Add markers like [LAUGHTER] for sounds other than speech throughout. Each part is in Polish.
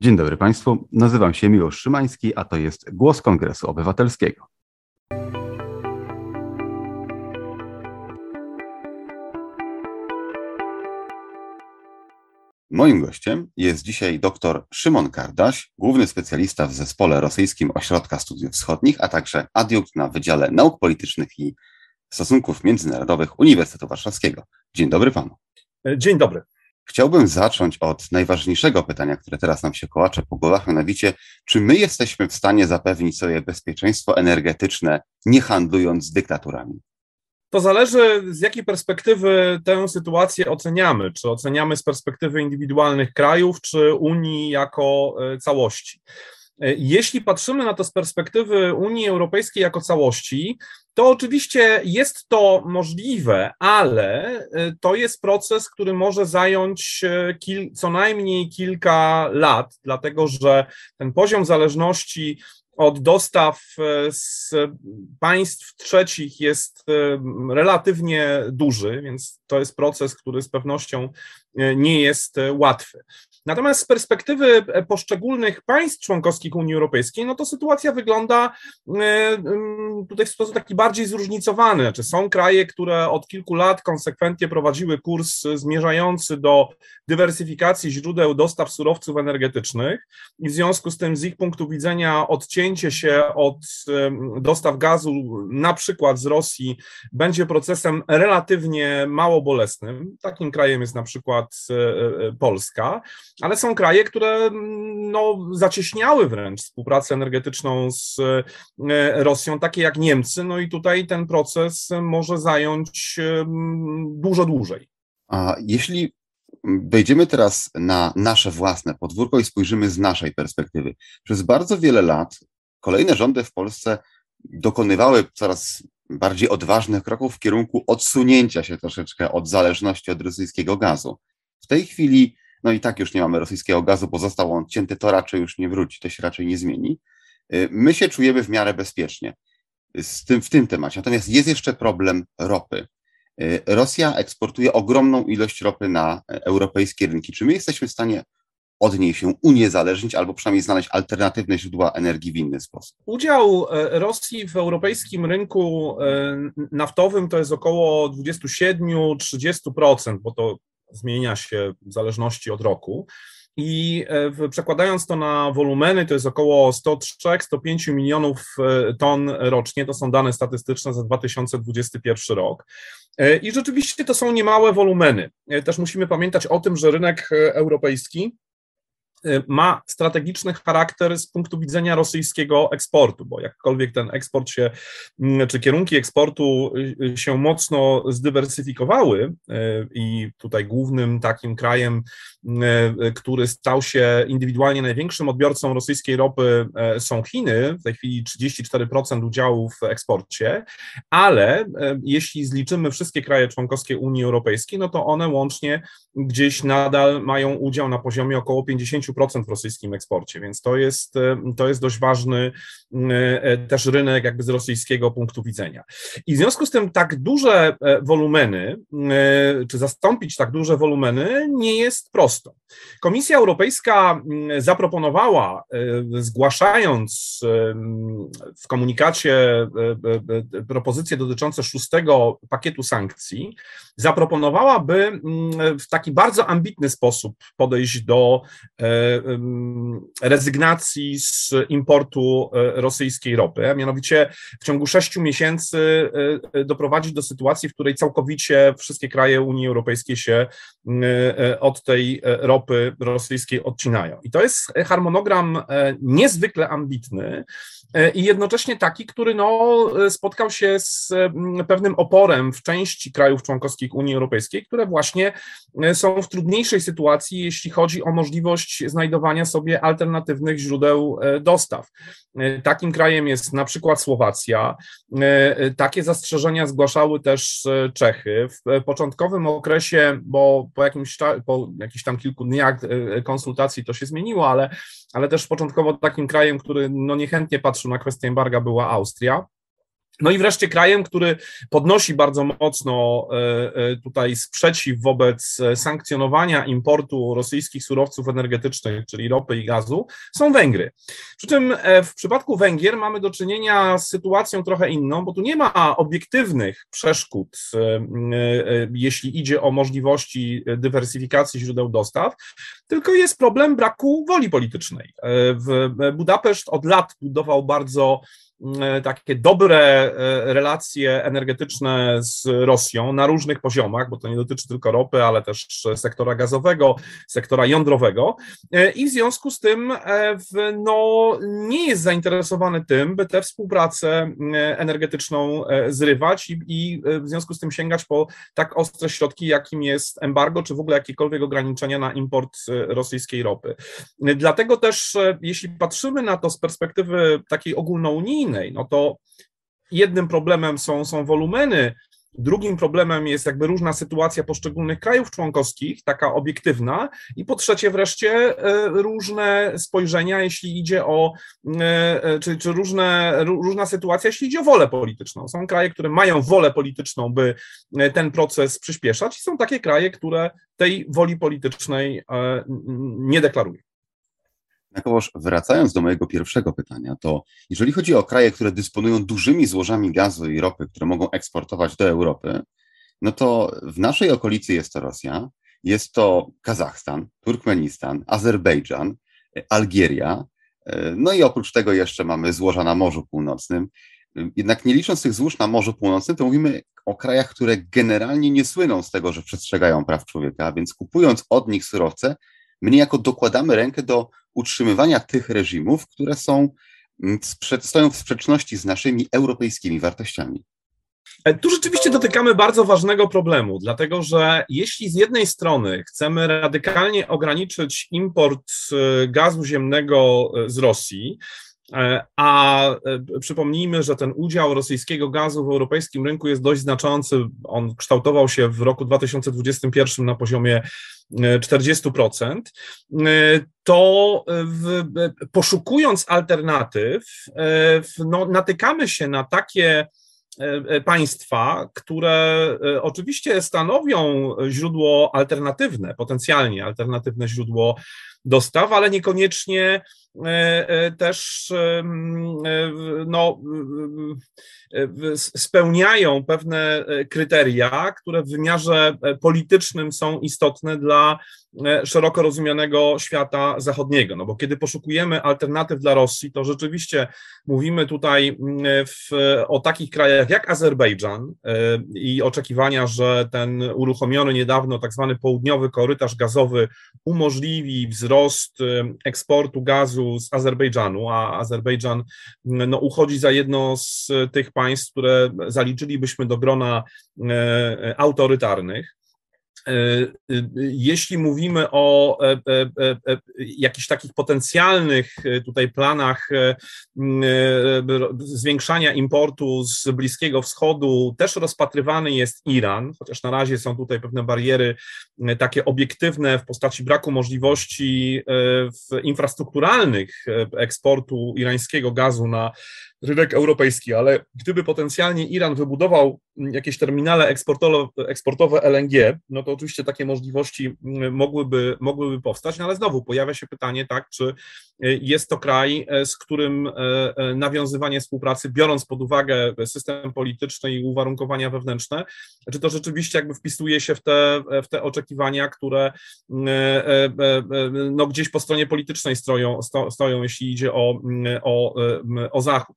Dzień dobry Państwu, nazywam się Miłosz Szymański, a to jest Głos Kongresu Obywatelskiego. Moim gościem jest dzisiaj dr Szymon Kardaś, główny specjalista w zespole rosyjskim Ośrodka Studiów Wschodnich, a także adiunkt na Wydziale Nauk Politycznych i Stosunków Międzynarodowych Uniwersytetu Warszawskiego. Dzień dobry panu. Dzień dobry. Chciałbym zacząć od najważniejszego pytania, które teraz nam się kołacze po głowach, mianowicie, czy my jesteśmy w stanie zapewnić sobie bezpieczeństwo energetyczne, nie handlując dyktaturami? To zależy, z jakiej perspektywy tę sytuację oceniamy. Czy oceniamy z perspektywy indywidualnych krajów, czy Unii jako e, całości. E, jeśli patrzymy na to z perspektywy Unii Europejskiej jako całości, to oczywiście jest to możliwe, ale e, to jest proces, który może zająć kil, co najmniej kilka lat, dlatego że ten poziom zależności od dostaw e, z państw trzecich jest e, relatywnie duży, więc to jest proces, który z pewnością e, nie jest łatwy. Natomiast z perspektywy poszczególnych państw członkowskich Unii Europejskiej, no to sytuacja wygląda tutaj w sposób taki bardziej zróżnicowany. Znaczy są kraje, które od kilku lat konsekwentnie prowadziły kurs zmierzający do dywersyfikacji źródeł dostaw surowców energetycznych i w związku z tym z ich punktu widzenia odcięcie się od dostaw gazu, na przykład z Rosji, będzie procesem relatywnie mało bolesnym. Takim krajem jest na przykład e, e, Polska, ale są kraje, które no, zacieśniały wręcz współpracę energetyczną z e, Rosją, takie jak Niemcy. No i tutaj ten proces może zająć dużo dłużej. A jeśli wejdziemy teraz na nasze własne podwórko i spojrzymy z naszej perspektywy. Przez bardzo wiele lat kolejne rządy w Polsce dokonywały coraz bardziej odważnych kroków w kierunku odsunięcia się troszeczkę od zależności od rosyjskiego gazu. W tej chwili, no i tak już nie mamy rosyjskiego gazu, bo został on cięty, to raczej już nie wróci, to się raczej nie zmieni. Y, my się czujemy w miarę bezpiecznie z tym, w tym temacie. Natomiast jest jeszcze problem ropy. Y, Rosja eksportuje ogromną ilość ropy na europejskie rynki. Czy my jesteśmy w stanie od niej się uniezależnić, albo przynajmniej znaleźć alternatywne źródła energii w inny sposób. Udział e, Rosji w europejskim rynku e, naftowym to jest około 27-30%, bo to zmienia się w zależności od roku. I e, przekładając to na wolumeny, to jest około 103-105 milionów ton rocznie. To są dane statystyczne za 2021 rok. I rzeczywiście to są niemałe wolumeny. Też musimy pamiętać o tym, że rynek europejski ma strategiczny charakter z punktu widzenia rosyjskiego eksportu, bo jakkolwiek ten eksport się, mm, czy kierunki eksportu y, się mocno zdywersyfikowały i tutaj głównym takim krajem, który stał się indywidualnie największym odbiorcą rosyjskiej ropy są Chiny, w tej chwili 34% udziału w eksporcie, ale jeśli zliczymy wszystkie kraje członkowskie Unii Europejskiej, no to one łącznie gdzieś nadal mają udział na poziomie około 50 10% w rosyjskim eksporcie, więc to jest, e, to jest dość ważny e, też rynek jakby z rosyjskiego punktu widzenia. I w związku z tym tak duże e, wolumeny, czy zastąpić tak duże wolumeny nie jest prosto. Komisja Europejska zaproponowała, zgłaszając w komunikacie propozycje dotyczące szóstego pakietu sankcji, zaproponowała, by w taki bardzo ambitny sposób podejść do rezygnacji z importu e, rosyjskiej ropy, a mianowicie w ciągu sześciu miesięcy e, doprowadzić do sytuacji, w której całkowicie wszystkie kraje Unii Europejskiej się e, od tej ropy rosyjskiej odcinają. I to jest harmonogram niezwykle ambitny, i jednocześnie taki, który no, spotkał się z pewnym oporem w części krajów członkowskich Unii Europejskiej, które właśnie są w trudniejszej sytuacji, jeśli chodzi o możliwość znajdowania sobie alternatywnych źródeł e, dostaw. E, takim krajem jest na przykład Słowacja. E, takie zastrzeżenia zgłaszały też Czechy. W początkowym okresie, bo po jakimś, po jakichś tam kilku dniach konsultacji to się zmieniło, ale, ale też początkowo takim krajem, który no niechętnie patrzył na kwestię embarga była Austria. No i wreszcie krajem, który podnosi bardzo mocno e, e, tutaj sprzeciw wobec e, sankcjonowania importu rosyjskich surowców energetycznych, czyli ropy i gazu, są Węgry. Przy czym w przypadku Węgier mamy do czynienia z sytuacją trochę inną, bo tu nie ma obiektywnych przeszkód, jeśli idzie o możliwości dywersyfikacji źródeł dostaw, tylko jest problem braku woli politycznej. W Budapeszt od lat budował bardzo takie dobre e, relacje energetyczne z Rosją na różnych poziomach, bo to nie dotyczy tylko ropy, ale też sektora gazowego, sektora jądrowego e, i w związku z tym no, nie jest zainteresowany tym, by tę współpracę energetyczną zrywać i, i w związku z tym sięgać po tak ostre środki, jakim jest embargo, czy w ogóle jakiekolwiek ograniczenia na import rosyjskiej ropy. Dlatego też, jeśli patrzymy na to z perspektywy takiej ogólnounijnej, no to jednym problemem są, są wolumeny, drugim problemem jest jakby różna sytuacja poszczególnych krajów członkowskich, taka obiektywna, i po trzecie wreszcie e, różne spojrzenia, jeśli idzie o, e, e, czy, czy różne, różna sytuacja, jeśli idzie o wolę polityczną. Są kraje, które mają wolę polityczną, by ten proces przyspieszać, i są takie kraje, które tej woli politycznej nie deklarują. Jednakowoż wracając do mojego pierwszego pytania, to jeżeli chodzi o kraje, które dysponują dużymi złożami gazu i ropy, które mogą eksportować do Europy, no to w naszej okolicy jest to Rosja, jest to Kazachstan, Turkmenistan, Azerbejdżan, Algieria, no i oprócz tego jeszcze mamy złoża na Morzu Północnym. Jednak nie licząc tych złóż na Morzu Północnym, to mówimy o krajach, które generalnie nie słyną z tego, że przestrzegają praw człowieka, więc kupując od nich surowce, my niejako dokładamy rękę do utrzymywania tych reżimów, które są, mm, stoją w sprzeczności z naszymi europejskimi wartościami. E, tu rzeczywiście dotykamy bardzo ważnego problemu, dlatego że jeśli z jednej strony chcemy radykalnie ograniczyć import e, gazu ziemnego e, z Rosji, a przypomnijmy, że ten udział rosyjskiego gazu w europejskim rynku jest dość znaczący. On kształtował się w roku 2021 na poziomie 40%, to w, poszukując alternatyw, no, natykamy się na takie e, państwa, które e, oczywiście stanowią źródło alternatywne, potencjalnie alternatywne źródło dostaw, ale niekoniecznie e, też no, spełniają pewne kryteria, które w wymiarze politycznym są istotne dla E, szeroko rozumianego świata zachodniego. No bo kiedy poszukujemy alternatyw dla Rosji, to rzeczywiście mówimy tutaj w, o takich krajach jak Azerbejdżan e, i oczekiwania, że ten uruchomiony niedawno tak zwany południowy korytarz gazowy umożliwi wzrost e, eksportu gazu z Azerbejdżanu, a Azerbejdżan mm, no, uchodzi za jedno z tych państw, które zaliczylibyśmy do grona autorytarnych. E, e, jeśli mówimy o e, jakichś takich potencjalnych tutaj planach zwiększania importu z Bliskiego Wschodu, też rozpatrywany jest Iran, chociaż na razie są tutaj pewne bariery takie obiektywne w postaci braku możliwości infrastrukturalnych eksportu irańskiego gazu na rynek europejski, ale gdyby potencjalnie Iran wybudował jakieś terminale eksportowe, LNG, no to oczywiście takie możliwości mogłyby, mogłyby powstać, no ale znowu pojawia się pytanie, tak, czy jest to kraj, z którym nawiązywanie współpracy, biorąc pod uwagę system polityczny i uwarunkowania wewnętrzne, czy to rzeczywiście jakby wpisuje się w te, w te oczekiwania, które no, gdzieś po stronie politycznej stoją, stoją jeśli idzie o, o, o Zachód.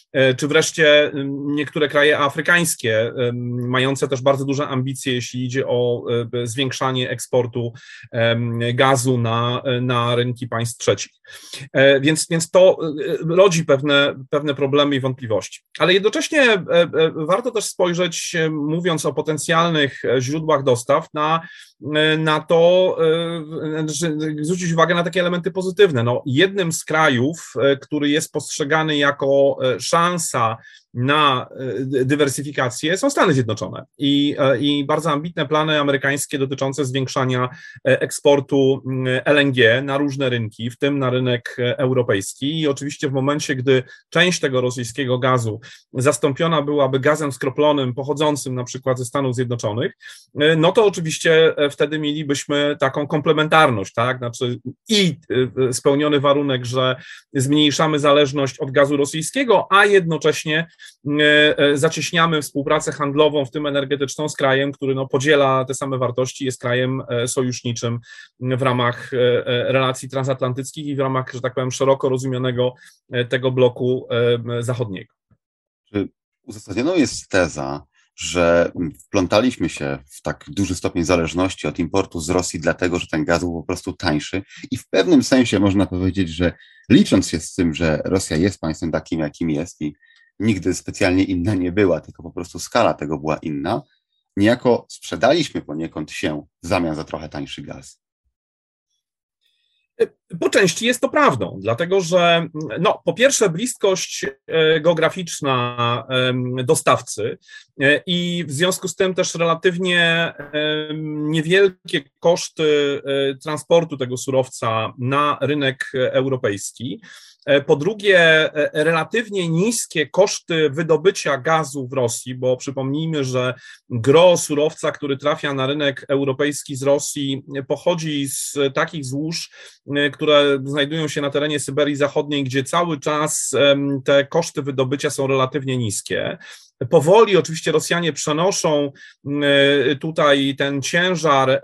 czy wreszcie niektóre kraje afrykańskie, mające też bardzo duże ambicje, jeśli idzie o e, zwiększanie eksportu gazu na, na rynki państw trzecich. E, więc, więc to rodzi pewne, pewne problemy i wątpliwości. Ale jednocześnie warto też spojrzeć, mówiąc o potencjalnych źródłach dostaw, na na to, zwrócić uwagę na takie elementy pozytywne. No, jednym z krajów, który jest postrzegany jako szansa na dywersyfikację są Stany Zjednoczone i, i bardzo ambitne plany amerykańskie dotyczące zwiększania eksportu mm, LNG na różne rynki, w tym na rynek europejski. I oczywiście w momencie, gdy część tego rosyjskiego gazu zastąpiona byłaby gazem skroplonym pochodzącym na przykład ze Stanów Zjednoczonych, no to oczywiście wtedy mielibyśmy taką komplementarność, tak? Znaczy i spełniony warunek, że zmniejszamy zależność od gazu rosyjskiego, a jednocześnie e, e, zacieśniamy współpracę handlową, w tym energetyczną, z krajem, który no, podziela te same wartości, jest krajem e, sojuszniczym w ramach relacji transatlantyckich i w ramach, że tak powiem, szeroko rozumianego tego bloku zachodniego. Czy uzasadnioną jest teza, że wplątaliśmy się w tak duży stopień zależności od importu z Rosji, dlatego że ten gaz był po prostu tańszy. I w pewnym sensie można powiedzieć, że licząc się z tym, że Rosja jest państwem takim, jakim jest i nigdy specjalnie inna nie była, tylko po prostu skala tego była inna, niejako sprzedaliśmy poniekąd się w zamian za trochę tańszy gaz. Po części jest to prawdą, dlatego że no, po pierwsze bliskość e, geograficzna dostawcy e, i w związku z tym też relatywnie niewielkie koszty e, transportu tego surowca na rynek europejski E, po drugie, e, relatywnie niskie koszty wydobycia gazu w Rosji, bo przypomnijmy, że gro surowca, który trafia na rynek europejski z Rosji, pochodzi z takich złóż, e, które znajdują się na terenie Syberii Zachodniej, gdzie cały czas te koszty wydobycia są relatywnie niskie. Powoli oczywiście Rosjanie przenoszą e, tutaj ten ciężar,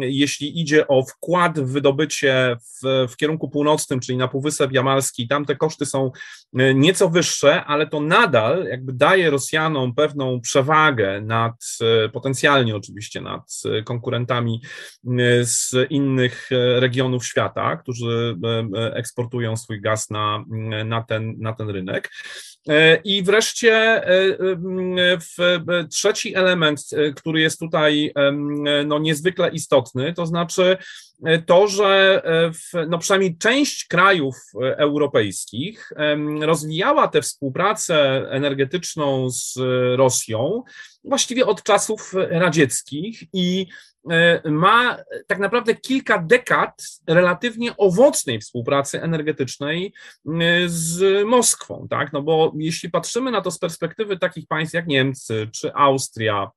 jeśli idzie o wkład w wydobycie w, w kierunku północnym, czyli na Półwysep Jamalski. Tam te koszty są e, nieco wyższe, ale to nadal jakby daje Rosjanom pewną przewagę nad, e, potencjalnie oczywiście nad konkurentami z innych regionów świata, którzy eksportują swój gaz na, na, ten, na ten rynek. I wreszcie e, e, trzeci element, który jest tutaj no, niezwykle istotny, to znaczy to, że w, no przynajmniej część krajów europejskich rozwijała tę współpracę energetyczną z Rosją właściwie od czasów radzieckich i E, ma tak naprawdę kilka dekad relatywnie owocnej współpracy energetycznej e, z Moskwą, tak? No bo jeśli patrzymy na to z perspektywy takich państw jak Niemcy czy Austria,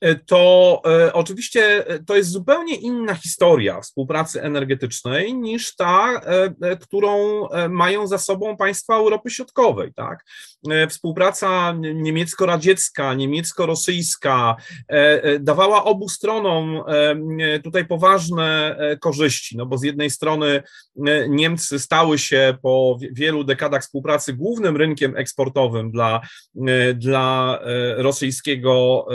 E, to e, oczywiście e, to jest zupełnie inna historia współpracy energetycznej niż ta, którą mają za sobą państwa Europy Środkowej. Tak? Współpraca niemiecko-radziecka, niemiecko-rosyjska dawała obu stronom tutaj poważne korzyści, no bo z jednej strony Niemcy stały się po wielu dekadach współpracy głównym rynkiem eksportowym dla, dla rosyjskiego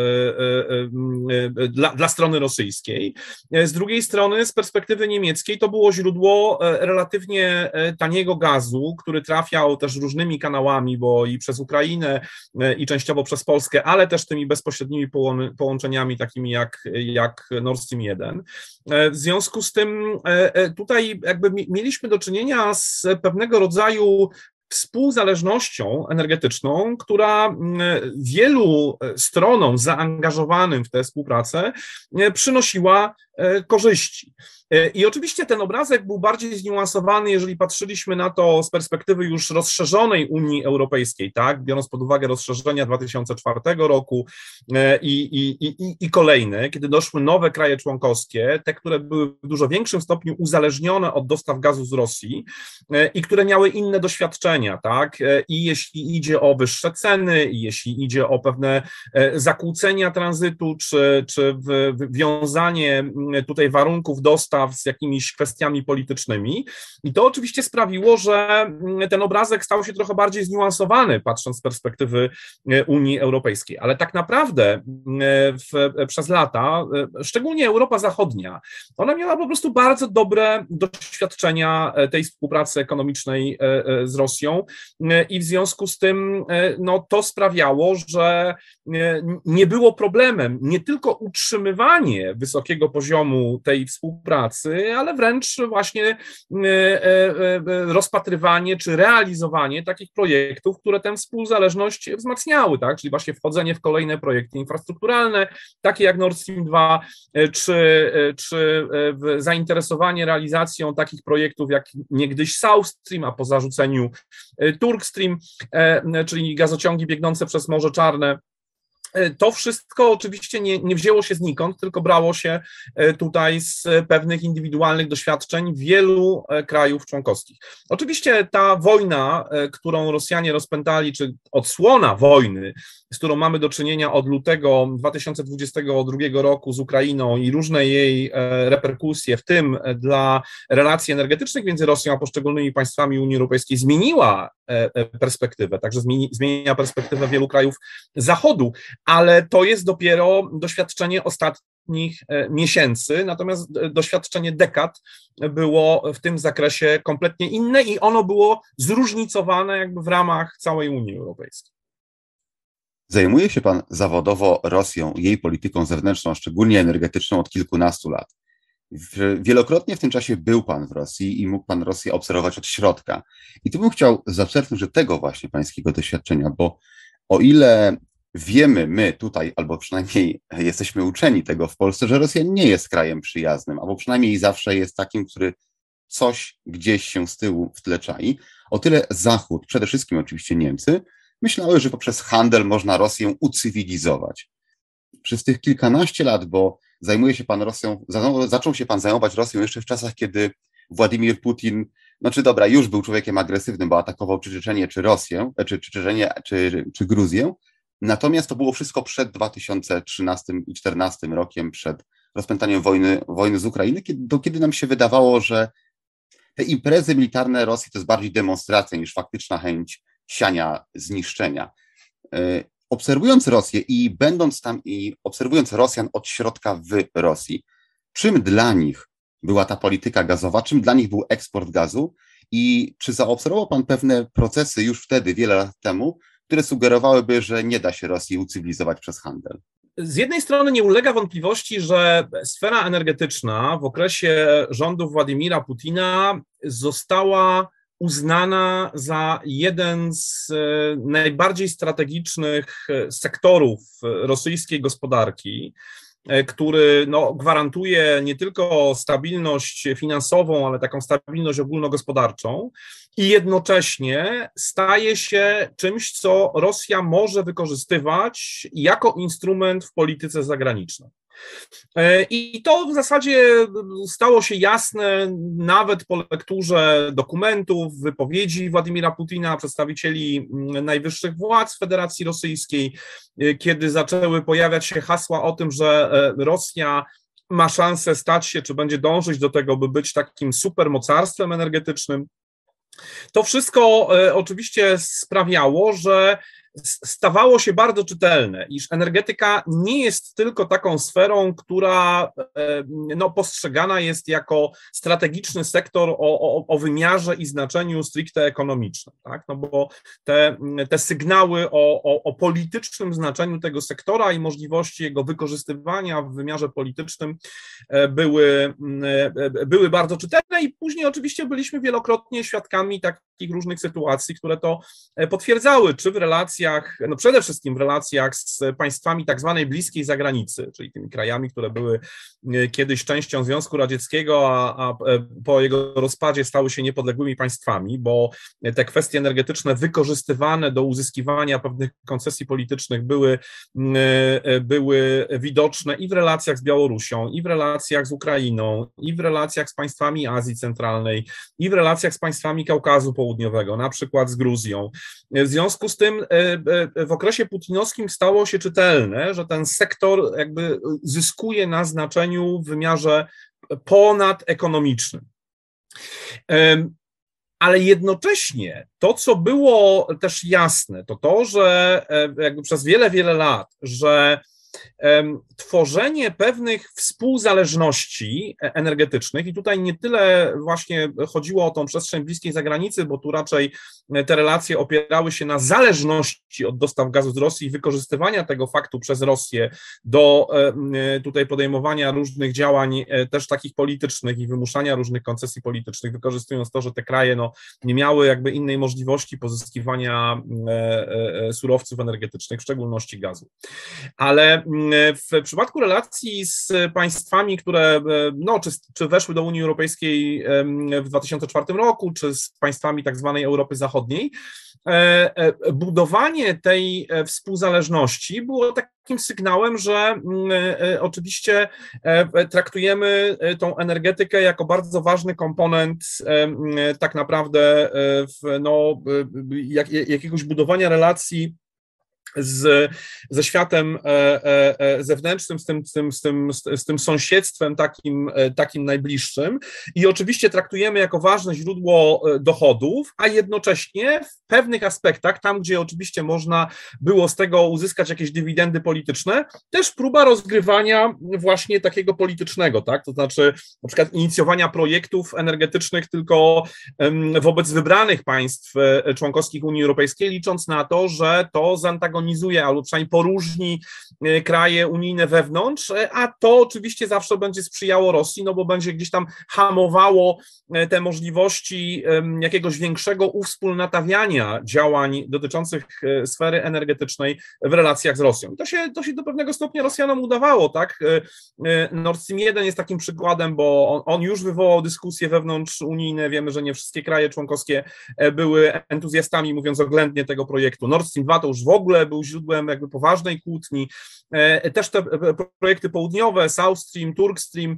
E, e, dla, dla strony rosyjskiej. E, z drugiej strony, z perspektywy niemieckiej, to było źródło relatywnie taniego gazu, który trafiał też różnymi kanałami, bo i przez Ukrainę, i częściowo przez Polskę, ale też tymi bezpośrednimi połączeniami, takimi jak, jak Nord Stream 1. W związku z tym tutaj jakby mieliśmy do czynienia z pewnego rodzaju współzależnością energetyczną, która wielu e, stronom zaangażowanym w tę współpracę e, przynosiła e, korzyści. E, I oczywiście ten obrazek był bardziej zniuansowany, jeżeli patrzyliśmy na to z perspektywy już rozszerzonej Unii Europejskiej, tak, biorąc pod uwagę rozszerzenia 2004 roku e, i, i, i, i kolejne, kiedy doszły nowe kraje członkowskie, te, które były w dużo większym stopniu uzależnione od dostaw gazu z Rosji e, i które miały inne doświadczenia, tak, i jeśli idzie o wyższe ceny, i jeśli idzie o pewne zakłócenia tranzytu, czy, czy wiązanie tutaj warunków dostaw z jakimiś kwestiami politycznymi. I to oczywiście sprawiło, że mm, ten obrazek stał się trochę bardziej zniuansowany, patrząc z perspektywy e, Unii Europejskiej. Ale tak naprawdę mm, w, przez lata, e, szczególnie Europa Zachodnia, ona miała po prostu bardzo dobre doświadczenia e, tej współpracy ekonomicznej z Rosją i w związku z tym no, to sprawiało, że nie było problemem nie tylko utrzymywanie wysokiego poziomu tej współpracy, współpracy, ale wręcz właśnie rozpatrywanie czy realizowanie takich projektów, które tę współzależność wzmacniały, tak? czyli właśnie wchodzenie w kolejne projekty infrastrukturalne, takie jak Nord Stream 2, czy, czy zainteresowanie realizacją takich projektów jak niegdyś South Stream, a po zarzuceniu Turk Stream, czyli gazociągi biegnące przez Morze Czarne, to wszystko oczywiście nie, nie wzięło się znikąd, tylko brało się e, tutaj z pewnych indywidualnych doświadczeń wielu e, krajów członkowskich. Oczywiście ta wojna, którą Rosjanie rozpętali, czy odsłona wojny, z którą mamy do czynienia od lutego 2022 roku z Ukrainą i różne jej reperkusje, w tym dla relacji energetycznych między Rosją a poszczególnymi państwami Unii Europejskiej, zmieniła perspektywę, także zmienia perspektywę wielu krajów Zachodu, ale to jest dopiero doświadczenie ostatnich e, miesięcy, natomiast e, doświadczenie dekad było w tym zakresie kompletnie inne i ono było zróżnicowane jakby w ramach całej Unii Europejskiej. Zajmuje się pan zawodowo Rosją, jej polityką zewnętrzną, szczególnie energetyczną, od kilkunastu lat. Wielokrotnie w tym czasie był pan w Rosji i mógł pan Rosję obserwować od środka. I tu bym chciał zaczerpnąć od tego właśnie pańskiego doświadczenia, bo o ile wiemy my tutaj, albo przynajmniej jesteśmy uczeni tego w Polsce, że Rosja nie jest krajem przyjaznym, albo przynajmniej zawsze jest takim, który coś gdzieś się z tyłu w tle czai. O tyle Zachód, przede wszystkim oczywiście Niemcy, myślały, że poprzez handel można Rosję ucywilizować. Przez tych kilkanaście lat, bo zajmuje się pan Rosją, zaczął się pan zajmować Rosją jeszcze w czasach, kiedy Władimir Putin, znaczy dobra, już był człowiekiem agresywnym, bo atakował czy Czeczenię, czy Rosję, czy, czy Czeczenię, czy, czy Gruzję, Natomiast to było wszystko przed 2013 i 2014 rokiem, przed rozpętaniem wojny, wojny z Ukrainy, kiedy, do kiedy nam się wydawało, że te imprezy militarne Rosji to jest bardziej demonstracja niż faktyczna chęć siania zniszczenia. E, obserwując Rosję i będąc tam i obserwując Rosjan od środka w Rosji, czym dla nich była ta polityka gazowa, czym dla nich był eksport gazu i czy zaobserwował Pan pewne procesy już wtedy, wiele lat temu, które sugerowałyby, że nie da się Rosji ucywilizować przez handel. Z jednej strony nie ulega wątpliwości, że sfera energetyczna w okresie rządów Władimira Putina została uznana za jeden z e, najbardziej strategicznych e, sektorów rosyjskiej gospodarki. E, który no, gwarantuje nie tylko stabilność finansową, ale taką stabilność ogólnogospodarczą i jednocześnie staje się czymś, co Rosja może wykorzystywać jako instrument w polityce zagranicznej. E, I to w zasadzie stało się jasne nawet po lekturze dokumentów, wypowiedzi Władimira Putina, przedstawicieli mm, najwyższych władz Federacji Rosyjskiej, e, kiedy zaczęły pojawiać się hasła o tym, że e, Rosja ma szansę stać się, czy będzie dążyć do tego, by być takim supermocarstwem energetycznym. To wszystko oczywiście sprawiało, że stawało się bardzo czytelne, iż energetyka nie jest tylko taką sferą, która e, no, postrzegana jest jako strategiczny sektor o, o, o wymiarze i znaczeniu stricte ekonomicznym, tak? no bo te, te sygnały o, o, o politycznym znaczeniu tego sektora i możliwości jego wykorzystywania w wymiarze politycznym e, były, e, były bardzo czytelne i później oczywiście byliśmy wielokrotnie świadkami takich różnych sytuacji, które to potwierdzały, czy w relacji relacjach, no przede wszystkim w relacjach z państwami tak zwanej bliskiej zagranicy, czyli tymi krajami, które były e, kiedyś częścią Związku Radzieckiego, a, a e, po jego rozpadzie stały się niepodległymi państwami, bo te kwestie energetyczne wykorzystywane do uzyskiwania pewnych koncesji politycznych były, e, były widoczne i w relacjach z Białorusią, i w relacjach z Ukrainą, i w relacjach z państwami Azji Centralnej, i w relacjach z państwami Kaukazu Południowego, na przykład z Gruzją. W związku z tym w okresie putinowskim stało się czytelne, że ten sektor jakby zyskuje na znaczeniu w wymiarze ponadekonomicznym. Ale jednocześnie to, co było też jasne, to to, że e, jakby przez wiele, wiele lat, że tworzenie pewnych współzależności e, energetycznych, i tutaj nie tyle właśnie chodziło o tą przestrzeń bliskiej zagranicy, bo tu raczej e, te relacje opierały się na zależności od dostaw gazu z Rosji i wykorzystywania tego faktu przez Rosję do e, tutaj podejmowania różnych działań, też takich politycznych i wymuszania różnych koncesji politycznych, wykorzystując to, że te kraje no, nie miały jakby innej możliwości pozyskiwania surowców energetycznych, w szczególności gazu. Ale w przypadku relacji z państwami, które no, czy, czy weszły do Unii Europejskiej w 2004 roku, czy z państwami tak zwanej Europy Zachodniej, e, e, budowanie tej e, współzależności było takim sygnałem, że oczywiście traktujemy tą energetykę jako bardzo ważny komponent tak naprawdę no, jak, jakiegoś budowania relacji z, ze światem e, e, e, zewnętrznym, z tym, z tym, z tym, z tym sąsiedztwem takim, takim najbliższym. I oczywiście traktujemy jako ważne źródło dochodów, a jednocześnie w pewnych aspektach, tam gdzie oczywiście można było z tego uzyskać jakieś dywidendy polityczne, też próba rozgrywania właśnie takiego politycznego, tak, to znaczy na przykład inicjowania projektów energetycznych tylko wobec wybranych państw członkowskich Unii Europejskiej, licząc na to, że to zantagonizuje zharmonizuje albo przynajmniej poróżni e, kraje unijne wewnątrz, e, a to oczywiście zawsze będzie sprzyjało Rosji, no bo będzie gdzieś tam hamowało e, te możliwości jakiegoś większego uwspólnotawiania działań dotyczących sfery energetycznej w relacjach z Rosją. To się, to się do pewnego stopnia Rosjanom udawało, tak? Nord Stream 1 jest takim przykładem, bo on, on już wywołał dyskusje wewnątrz unijne. Wiemy, że nie wszystkie kraje członkowskie były entuzjastami, mówiąc oględnie, tego projektu. Nord Stream 2 to już w ogóle był źródłem jakby poważnej kłótni. E, też te e, projekty południowe, South Stream, Turk Stream,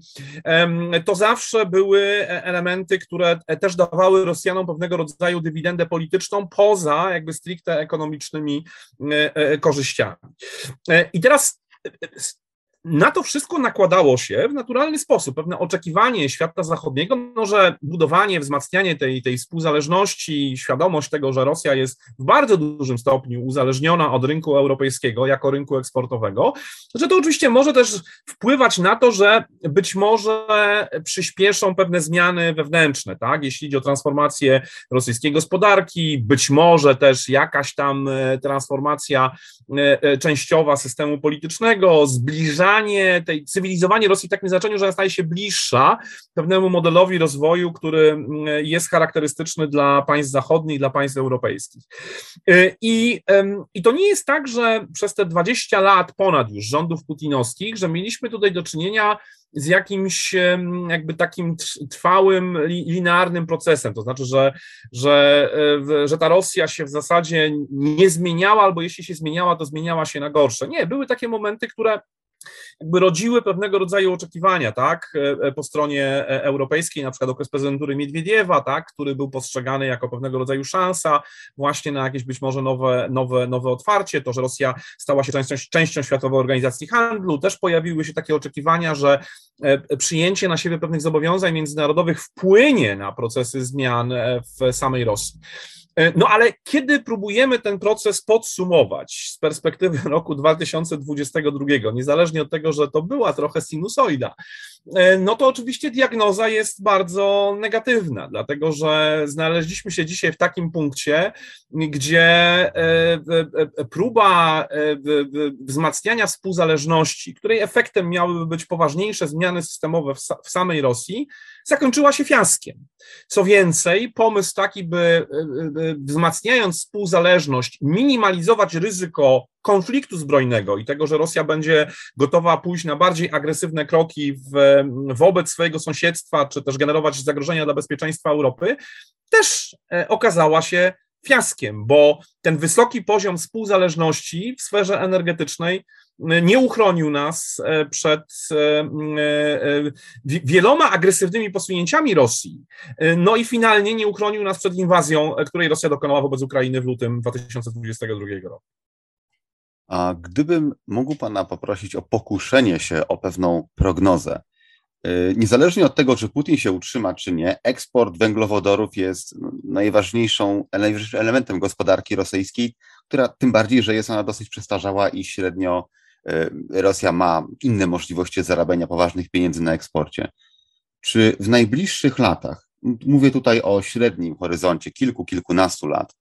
to zawsze były e, elementy, które też dawały Rosjanom pewnego rodzaju dywidendę polityczną poza jakby stricte ekonomicznymi korzyściami. I teraz na to wszystko nakładało się w naturalny sposób pewne oczekiwanie świata zachodniego, no, że budowanie, wzmacnianie tej, tej współzależności, świadomość tego, że Rosja jest w bardzo dużym stopniu uzależniona od rynku europejskiego jako rynku eksportowego, że to oczywiście może też wpływać na to, że być może przyspieszą pewne zmiany wewnętrzne, tak? Jeśli idzie o transformację rosyjskiej gospodarki, być może też jakaś tam e, transformacja e, e, częściowa systemu politycznego, zbliżanie tej cywilizowanie Rosji w takim znaczeniu, że staje się bliższa pewnemu modelowi rozwoju, który mm, jest charakterystyczny dla państw zachodnich, dla państw europejskich. Y, I, I to nie jest tak, że przez te 20 lat ponad już rządów putinowskich, że mieliśmy tutaj do czynienia z jakimś jakby takim trwałym, linearnym procesem. To znaczy, że, że, e, że ta Rosja się w zasadzie nie zmieniała, albo jeśli się zmieniała, to zmieniała się na gorsze. Nie, były takie momenty, które jakby rodziły pewnego rodzaju oczekiwania, tak, e, e, po stronie e, europejskiej, na przykład okres prezydentury Miedwiediewa, tak, który był postrzegany jako pewnego rodzaju szansa właśnie na jakieś być może nowe, nowe, nowe otwarcie, to, że Rosja stała się częścią, częścią Światowej Organizacji Handlu, też pojawiły się takie oczekiwania, że przyjęcie na siebie pewnych zobowiązań międzynarodowych wpłynie na procesy zmian w samej Rosji. E, no ale kiedy próbujemy ten proces podsumować z perspektywy [LAUGHS] roku 2022, niezależnie od tego, że to była trochę sinusoida, e, no to oczywiście diagnoza jest bardzo negatywna, dlatego że znaleźliśmy się dzisiaj w takim punkcie, gdzie e, próba wzmacniania współzależności, której efektem miałyby być poważniejsze zmiany systemowe w samej Rosji, zakończyła się fiaskiem. Co więcej, pomysł taki, by wzmacniając współzależność, minimalizować ryzyko konfliktu zbrojnego i tego, że Rosja będzie gotowa pójść na bardziej agresywne kroki w, wobec swojego sąsiedztwa, czy też generować zagrożenia dla bezpieczeństwa Europy, też e, okazała się fiaskiem, bo ten wysoki poziom współzależności w sferze energetycznej nie uchronił nas e, przed e, e, wieloma agresywnymi posunięciami Rosji. No i finalnie nie uchronił nas przed inwazją, której Rosja dokonała wobec Ukrainy w lutym 2022 roku. A gdybym mógł Pana poprosić o pokuszenie się o pewną prognozę, Niezależnie od tego, czy Putin się utrzyma, czy nie, eksport węglowodorów jest najważniejszą, najważniejszym elementem gospodarki rosyjskiej, która tym bardziej, że jest ona dosyć przestarzała i średnio Rosja ma inne możliwości zarabiania poważnych pieniędzy na eksporcie. Czy w najbliższych latach, mówię tutaj o średnim horyzoncie kilku, kilkunastu lat,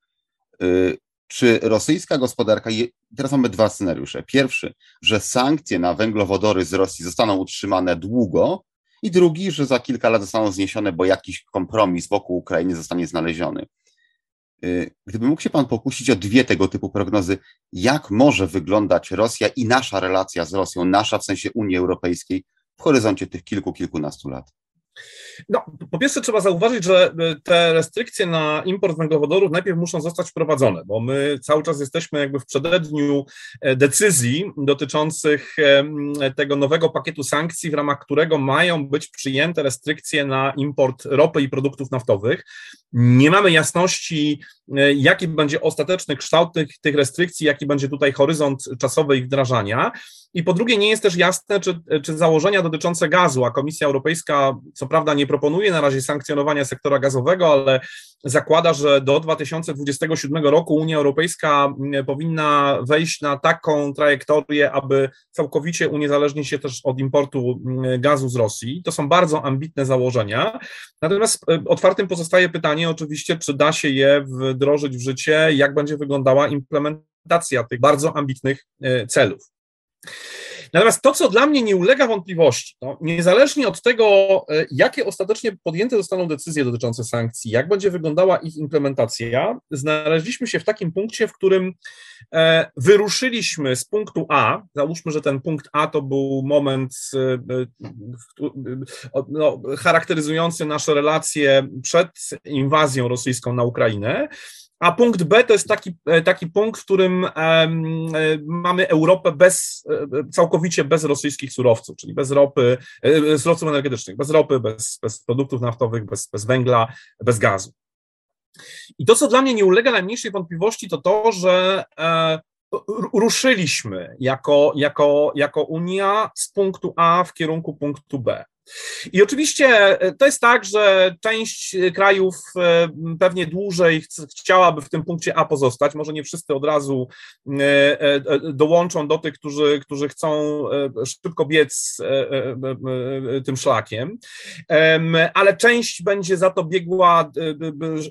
czy rosyjska gospodarka, teraz mamy dwa scenariusze. Pierwszy, że sankcje na węglowodory z Rosji zostaną utrzymane długo, i drugi, że za kilka lat zostaną zniesione, bo jakiś kompromis wokół Ukrainy zostanie znaleziony. Y, gdyby mógł się Pan pokusić o dwie tego typu prognozy, jak może wyglądać Rosja i nasza relacja z Rosją, nasza w sensie Unii Europejskiej w horyzoncie tych kilku, kilkunastu lat? No, po pierwsze trzeba zauważyć, że e, te restrykcje na import węglowodorów najpierw muszą zostać wprowadzone, bo my cały czas jesteśmy jakby w przededniu e, decyzji dotyczących tego nowego pakietu sankcji, w ramach którego mają być przyjęte restrykcje na import ropy i produktów naftowych. Nie mamy jasności, e, jaki będzie ostateczny kształt tych, tych restrykcji, jaki będzie tutaj horyzont czasowy ich wdrażania. I po drugie, nie jest też jasne, czy, czy założenia dotyczące gazu, a Komisja Europejska, co prawda, nie proponuje na razie sankcjonowania sektora gazowego, ale zakłada, że do 2027 roku Unia Europejska mm, powinna wejść na taką trajektorię, aby całkowicie uniezależnić się też od importu mm, gazu z Rosji. To są bardzo ambitne założenia. Natomiast e, otwartym pozostaje pytanie, oczywiście, czy da się je wdrożyć w życie, jak będzie wyglądała implementacja tych bardzo ambitnych e, celów. Natomiast to, co dla mnie nie ulega wątpliwości, to niezależnie od tego, e, jakie ostatecznie podjęte zostaną decyzje dotyczące sankcji, jak będzie wyglądała ich implementacja, znaleźliśmy się w takim punkcie, w którym e, wyruszyliśmy z punktu A. Załóżmy, że ten punkt A to był moment e, no, charakteryzujący nasze relacje przed inwazją rosyjską na Ukrainę. A punkt B to jest taki, e, taki punkt, w którym e, mamy Europę bez, e, całkowicie bez rosyjskich surowców, czyli bez ropy, surowców energetycznych, bez ropy, bez, bez produktów naftowych, bez, bez węgla, bez gazu. I to, co dla mnie nie ulega najmniejszej wątpliwości, to to, że ruszyliśmy jako, jako, jako Unia z punktu A w kierunku punktu B. I oczywiście e, to jest tak, że część e, krajów e, pewnie dłużej chciałaby w tym punkcie A pozostać. Może nie wszyscy od razu dołączą do tych, którzy, którzy chcą szybko biec tym szlakiem, ale część będzie za to biegła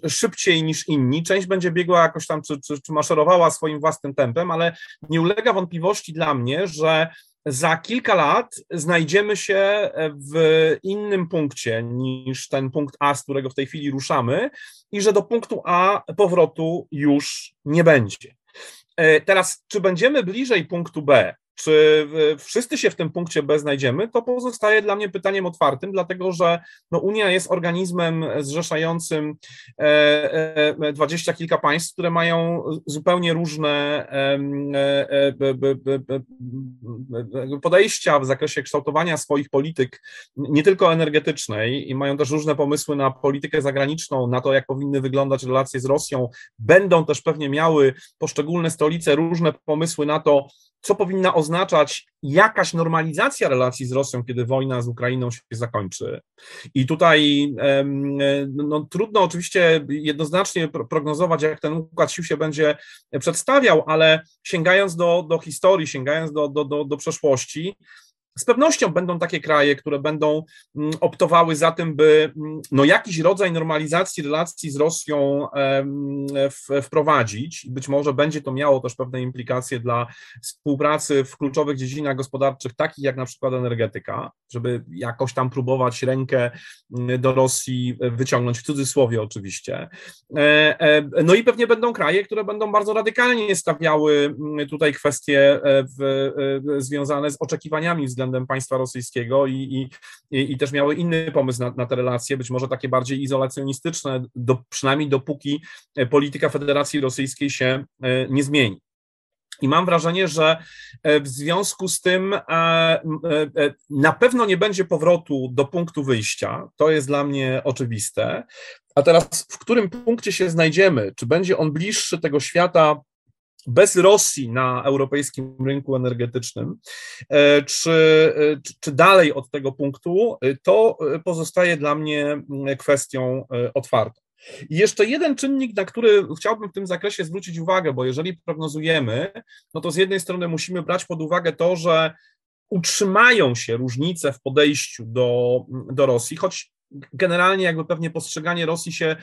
szybciej niż inni, część będzie biegła jakoś tam, czy, czy, czy maszerowała swoim własnym tempem, ale nie ulega wątpliwości dla mnie, że za kilka lat znajdziemy się w innym punkcie niż ten punkt A, z którego w tej chwili ruszamy, i że do punktu A powrotu już nie będzie. E, teraz, czy będziemy bliżej punktu B, czy wszyscy się w tym punkcie B znajdziemy, to pozostaje dla mnie pytaniem otwartym, dlatego że no, Unia jest organizmem zrzeszającym e, e, dwadzieścia kilka państw, które mają zupełnie różne e, podejścia w zakresie kształtowania swoich polityk, nie tylko energetycznej, i mają też różne pomysły na politykę zagraniczną, na to, jak powinny wyglądać relacje z Rosją. Będą też pewnie miały poszczególne stolice różne pomysły na to, co powinna oznaczać jakaś normalizacja relacji z Rosją, kiedy wojna z Ukrainą się zakończy. I tutaj no, trudno oczywiście jednoznacznie prognozować, jak ten układ sił się będzie przedstawiał, ale sięgając do, do historii, sięgając do, do, do, do przeszłości, z pewnością będą takie kraje, które będą mm, optowały za tym, by mm, no, jakiś rodzaj normalizacji relacji z Rosją wprowadzić. Być może będzie to miało też pewne implikacje dla współpracy w kluczowych dziedzinach gospodarczych, takich jak na przykład energetyka, żeby jakoś tam próbować rękę mm, do Rosji wyciągnąć, w cudzysłowie oczywiście. E, e, no i pewnie będą kraje, które będą bardzo radykalnie stawiały tutaj kwestie e, w, związane z oczekiwaniami względem względem państwa rosyjskiego i, i, i też miały inny pomysł na, na te relacje, być może takie bardziej izolacjonistyczne, do, przynajmniej dopóki e, polityka Federacji Rosyjskiej się e, nie zmieni. I mam wrażenie, że e, w związku z tym na pewno nie będzie powrotu do punktu wyjścia. To jest dla mnie oczywiste. A teraz, w którym punkcie się znajdziemy? Czy będzie on bliższy tego świata bez Rosji na europejskim rynku energetycznym, e, czy, e, czy dalej od tego punktu, e, to pozostaje dla mnie kwestią otwartą. I jeszcze jeden czynnik, na który chciałbym w tym zakresie zwrócić uwagę, bo jeżeli prognozujemy, no to z jednej strony musimy brać pod uwagę to, że utrzymają się różnice w podejściu do, do Rosji, choć generalnie jakby pewnie postrzeganie Rosji się,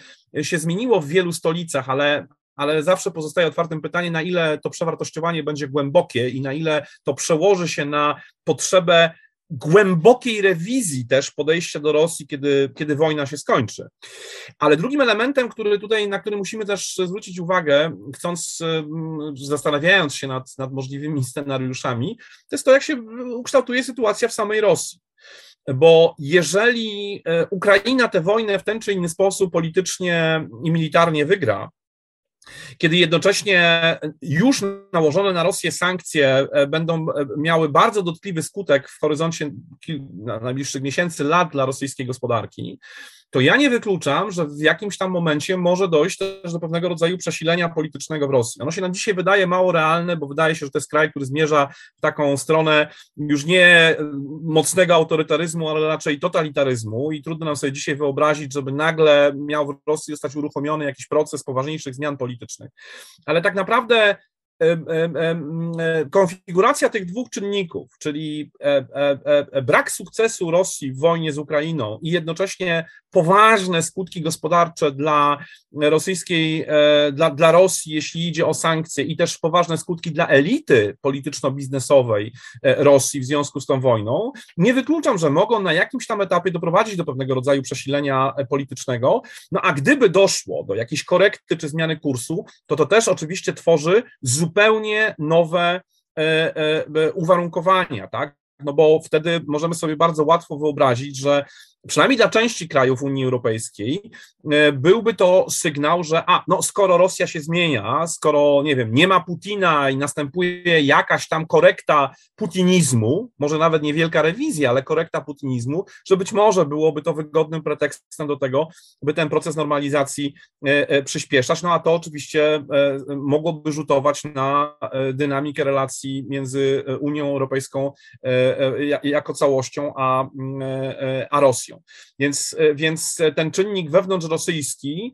się zmieniło w wielu stolicach, ale, ale zawsze pozostaje otwartym pytanie, na ile to przewartościowanie będzie głębokie i na ile to przełoży się na potrzebę głębokiej rewizji też podejścia do Rosji, kiedy, kiedy wojna się skończy. Ale drugim elementem, który tutaj, na który musimy też zwrócić uwagę, chcąc, zastanawiając się nad, nad możliwymi scenariuszami, to jest to, jak się ukształtuje sytuacja w samej Rosji. Bo jeżeli e, Ukraina tę wojnę w ten czy inny sposób politycznie i militarnie wygra, kiedy jednocześnie już nałożone na Rosję sankcje e, będą e, miały bardzo dotkliwy skutek w horyzoncie najbliższych miesięcy, lat dla rosyjskiej gospodarki, to ja nie wykluczam, że w jakimś tam momencie może dojść też do pewnego rodzaju przesilenia politycznego w Rosji. Ono się nam dzisiaj wydaje mało realne, bo wydaje się, że to jest kraj, który zmierza w taką stronę już nie mocnego autorytaryzmu, ale raczej totalitaryzmu i trudno nam sobie dzisiaj wyobrazić, żeby nagle miał w Rosji zostać uruchomiony jakiś proces poważniejszych zmian politycznych. Ale tak naprawdę konfiguracja tych dwóch czynników, czyli e, e, e, brak sukcesu Rosji w wojnie z Ukrainą i jednocześnie poważne skutki gospodarcze dla rosyjskiej, dla, dla Rosji, jeśli idzie o sankcje, i też poważne skutki dla elity polityczno-biznesowej Rosji w związku z tą wojną, nie wykluczam, że mogą na jakimś tam etapie doprowadzić do pewnego rodzaju przesilenia politycznego. No a gdyby doszło do jakiejś korekty czy zmiany kursu, to to też oczywiście tworzy zupełnie zupełnie nowe e, e, uwarunkowania, tak? No bo wtedy możemy sobie bardzo łatwo wyobrazić, że przynajmniej dla części krajów Unii Europejskiej, e, byłby to sygnał, że a, no skoro Rosja się zmienia, skoro, nie wiem, nie ma Putina i następuje jakaś tam korekta putinizmu, może nawet niewielka rewizja, ale korekta putinizmu, że być może byłoby to wygodnym pretekstem do tego, by ten proces normalizacji e, e, przyspieszać, no a to oczywiście mogłoby rzutować na dynamikę relacji między Unią Europejską jako całością a, a Rosją. Więc, e, więc ten czynnik wewnątrzrosyjski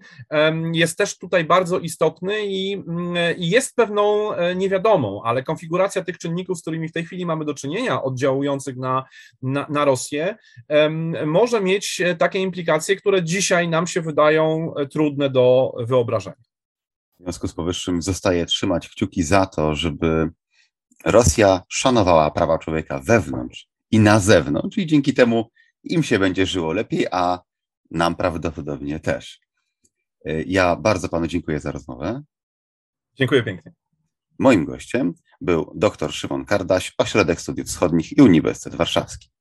jest też tutaj bardzo istotny i, mm, i jest pewną e, niewiadomą, ale konfiguracja tych czynników, z którymi w tej chwili mamy do czynienia, oddziałujących na, na, na Rosję, może mieć e, takie implikacje, które dzisiaj nam się wydają trudne do wyobrażenia. W związku z powyższym zostaje trzymać kciuki za to, żeby Rosja szanowała prawa człowieka wewnątrz i na zewnątrz, i dzięki temu im się będzie żyło lepiej, a nam prawdopodobnie też. E, ja bardzo panu dziękuję za rozmowę. Dziękuję pięknie. Moim gościem był dr Szymon Kardaś, Ośrodek Studiów Wschodnich i Uniwersytet Warszawski.